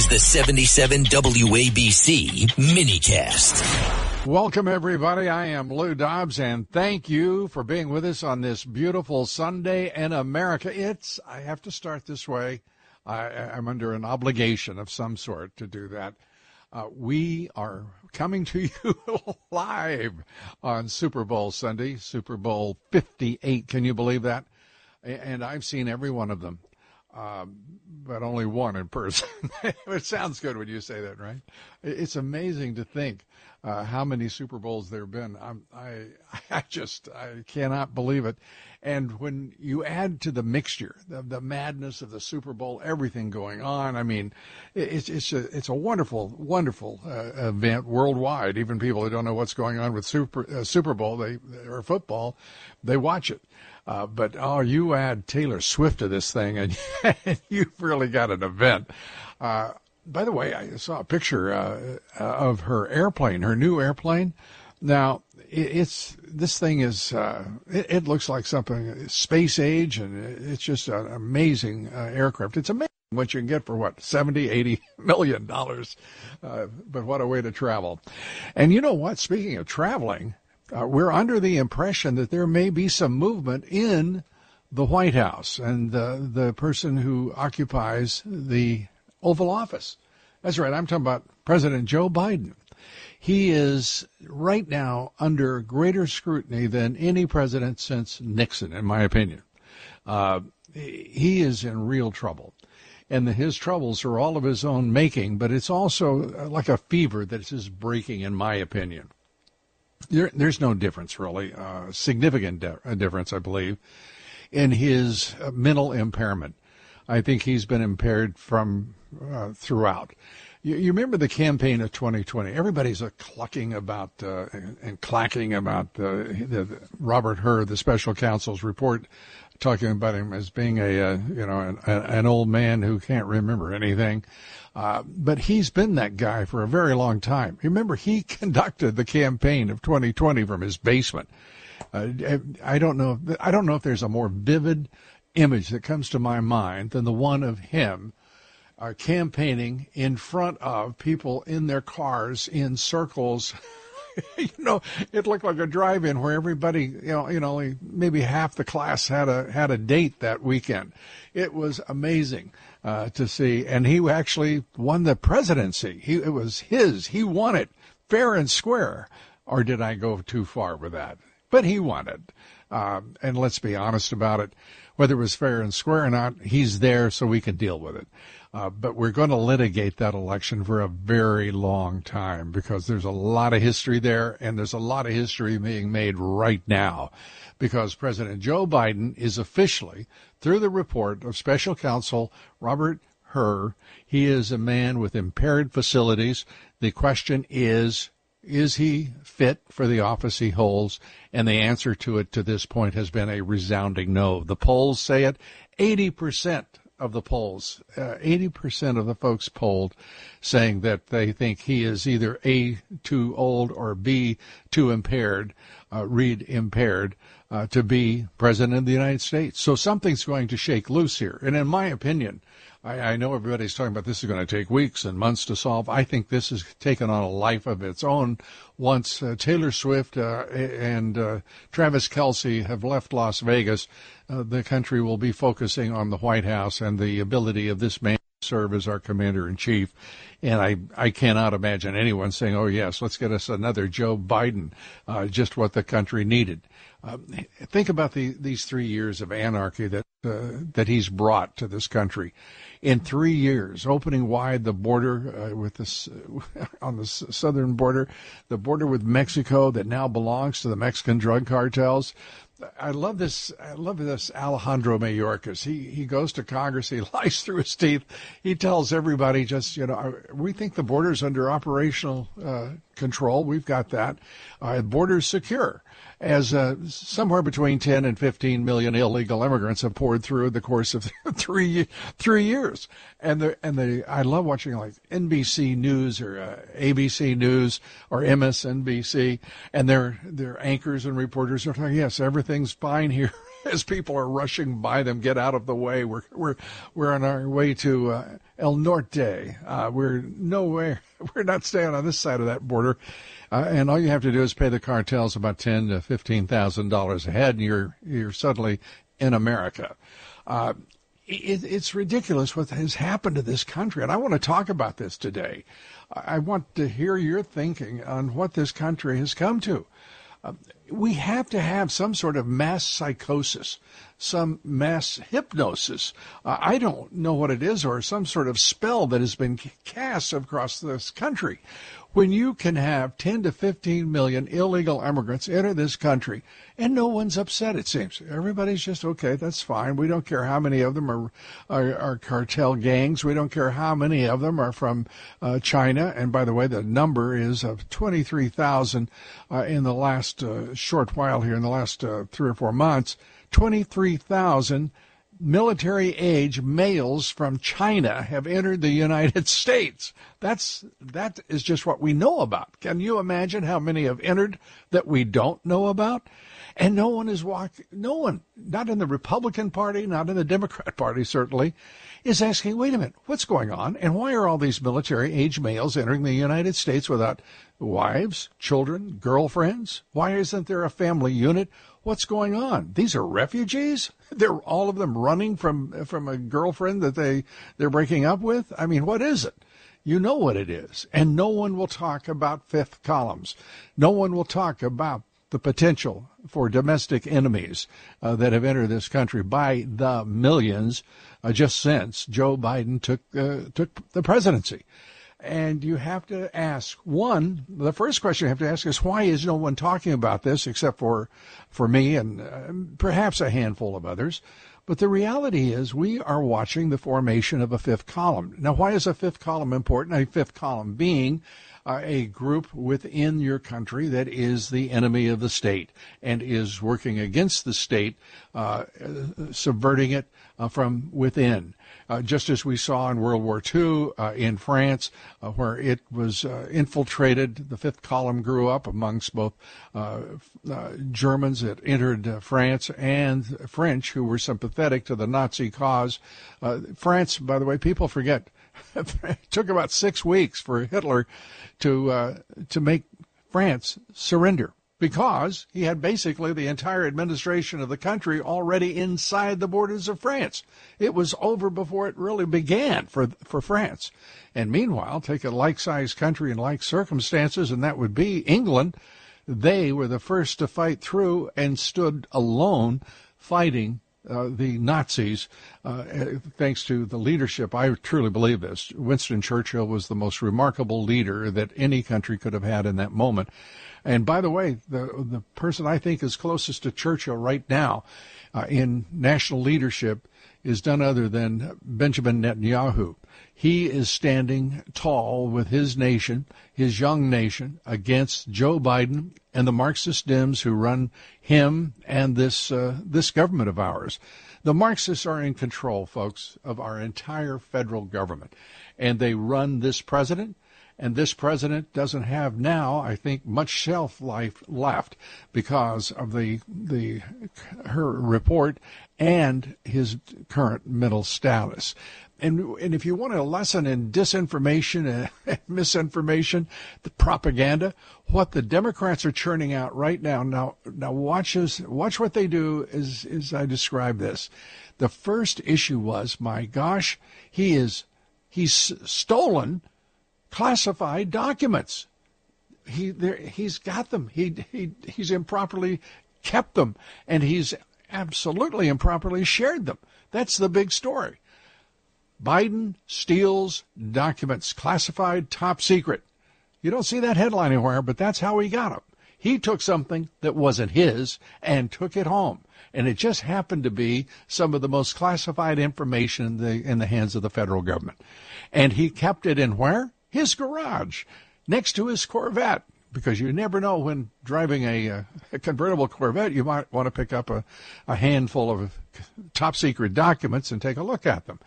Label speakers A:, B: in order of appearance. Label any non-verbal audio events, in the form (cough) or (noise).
A: is the 77 WABC minicast.
B: Welcome, everybody. I am Lou Dobbs, and thank you for being with us on this beautiful Sunday in America. It's, I have to start this way. I, am under an obligation of some sort to do that. Uh, we are coming to (laughs) you live on Super Bowl Sunday, Super Bowl 58. Can you believe that? And I've seen every one of them um, but only one in person. (laughs) it sounds good when you say that, right? It's amazing to think uh, how many Super Bowls there have been. I'm, I (laughs) I just I cannot believe it. And when you add to the mixture, the, the madness of the Super Bowl, everything going on, I mean, it's it's a it's a wonderful wonderful uh, event worldwide. Even people who don't know what's going on with Super uh, Super Bowl, they or football, they watch it. Uh, but oh, you add Taylor Swift to this thing, (laughs) and you've really got an event. Uh, by the way, I saw a picture uh, uh of her airplane, her new airplane. Now, it's this thing is uh, it, it, looks like something space age, and it's just an amazing uh, aircraft. It's amazing what you can get for what 70 80 (laughs) million dollars uh, but what a way to travel and you know what speaking of traveling uh, we're under the impression that there may be some movement in the White House and uh, the person who occupies the Oval Office. That's right. I'm talking about President Joe Biden. He is right now under greater scrutiny than any president since Nixon, in my opinion. Uh, he is in real trouble. And his troubles are all of his own making, but it's also uh, like a fever that is breaking, in my opinion. There, there's no difference really, uh, significant de- difference, I believe, in his uh, mental impairment. I think he's been impaired from uh, throughout. You, you, remember the campaign of 2020? Everybody's uh, clucking about uh, and clacking about the, the, Robert Hur, the special counsel's report, talking about him as being a uh, you know an, an, old man who can't remember anything. Uh, but he's been that guy for a very long time. Remember, he (laughs) conducted the campaign of 2020 from his basement. Uh, I don't know. I don't know if there's a more vivid image that comes to my mind than the one of him uh, campaigning in front of people in their cars in circles. (laughs) (laughs) you know, it looked like a drive-in where everybody, you know, you know, maybe half the class had a had a date that weekend. It was amazing uh, to see. And he actually won the presidency. He, it was his. He won it fair and square. Or did I go too far with that? But he won it. Um, and let's be honest about it. Whether it was fair and square or not, he's there so we can deal with it. Uh, but we're going to litigate that election for a very long time because there's a lot of history there and there's a lot of history being made right now because President Joe Biden is officially through the report of special counsel Robert Hur. He is a man with impaired facilities. The question is, is he fit for the office he holds? And the answer to it to this point has been a resounding no. The polls say it. 80% of the polls, uh, 80% of the folks polled saying that they think he is either A, too old or B, too impaired, uh, read impaired uh, to be president of the United States. So something's going to shake loose here. And in my opinion, I, I know everybody's talking about this is going to take weeks and months to solve. I think this has taken on a life of its own once uh, Taylor Swift uh, and uh, Travis Kelce have left Las Vegas. Uh, the country will be focusing on the White House and the ability of this man serve as our commander in chief. And I, I cannot imagine anyone saying, oh, yes, let's get us another Joe Biden, uh, just what the country needed. Um, think about the, these three years of anarchy that uh, that he's brought to this country. In three years, opening wide the border uh, with this (laughs) on the southern border, the border with Mexico that now belongs to the Mexican drug cartels, I love this. I love this Alejandro Mayorkas. He he goes to Congress. He (laughs) lies through his teeth. He tells everybody, just you know, we think the border's under operational uh, control. We've got that. Uh, border's secure. As uh, somewhere between 10 and 15 million illegal immigrants have poured through the course of (laughs) three three years, and the and the I love watching like NBC News or uh, ABC News or MSNBC, and their their anchors and reporters are saying, yes, everything's fine here. (laughs) (laughs) as people are rushing by them, get out of the way. We're we're we're on our way to uh, El Norte. Uh, we're nowhere. (laughs) We're not staying on this side of that border, uh, and all you have to do is pay the cartels about ten to fifteen thousand dollars a head, and you're you're suddenly in America. Uh, it, it's ridiculous what has happened to this country, and I want to talk about this today. I want to hear your thinking on what this country has come to. We have to have some sort of mass psychosis, some mass hypnosis. Uh, I don't know what it is, or some sort of spell that has been cast across this country when you can have 10 to 15 million illegal immigrants enter this country and no one's upset, it seems. Everybody's just, okay, that's fine. We don't care how many of them are, are, are cartel gangs. We don't care how many of them are from uh, China. And by the way, the number is of 23,000 uh, in the last uh, short while here, in the last uh, three or four months. 23,000 military age males from China have entered the United (laughs) States. That's that is just what we know about. Can you imagine how many have entered that we don't know about? And no one is walking no one, not in the Republican Party, not in the Democrat Party certainly, is asking, wait a minute, what's going on? And why are all these military age males entering the United States without wives, children, girlfriends? Why isn't there a family unit? What's going on? These are refugees? (laughs) They're all of them running from from a girlfriend that they they're breaking up with? I mean, what is it? You know what it is. And no one will talk about fifth columns. No one will talk about the potential for domestic enemies uh, that have entered this country by the millions uh, just since Joe Biden took uh, took the presidency. And you have to ask one. The first question you have to ask is why is no one talking about this except for for me and uh, perhaps a handful of others. But the reality is, we are watching the formation of a fifth column. Now, why is a fifth column important? A fifth column being uh, a group within your country that is the enemy of the state and is working against the state, uh, subverting it uh, from within. Uh, just as we saw in World War II uh, in France, uh, where it was infiltrated, the fifth column grew up amongst both Germans that entered France and French who were sympathetic to the Nazi cause. France, by the way, people forget it (laughs) took about six weeks for Hitler to uh, to make France surrender because he had basically the entire administration of the country already inside the borders of France. It was over before it really began for for France. And meanwhile, take a like-sized country in like circumstances, and that would be England. They were the first to fight through and stood alone fighting uh, the Nazis, uh, thanks to the leadership. I truly believe this. Winston Churchill was the most remarkable leader that any country could have had in that moment. And by the way, the the person I think is closest to Churchill right now uh, in national leadership is none other than Benjamin Netanyahu. He is standing tall with his nation, his young nation, against Joe Biden and the Marxist Dems who run him and this uh, this government of ours. The Marxists are in control, folks, of our entire federal government, and they run this president and this president doesn't have now, I think, much shelf life left because of the the Hur report and his current mental status. And and if you want a lesson in disinformation (laughs) and misinformation, the propaganda, what the Democrats are churning out right now. Now now watch us watch what they do as as I describe this. The first issue was, my gosh, he is he's stolen classified documents. He there, he's got them. He he he's improperly kept them, and he's absolutely improperly shared them. That's the big story. Biden steals documents, classified, top secret. You don't see that headline anywhere, but that's how he got them. He took something that wasn't his and took it home. And it just happened to be some of the most classified information in the, in the hands of the federal government. And he kept it in where? His garage next to his Corvette because you never know when driving a, uh, a, convertible Corvette, you might want to pick up a, a handful of top secret documents and take a look at them.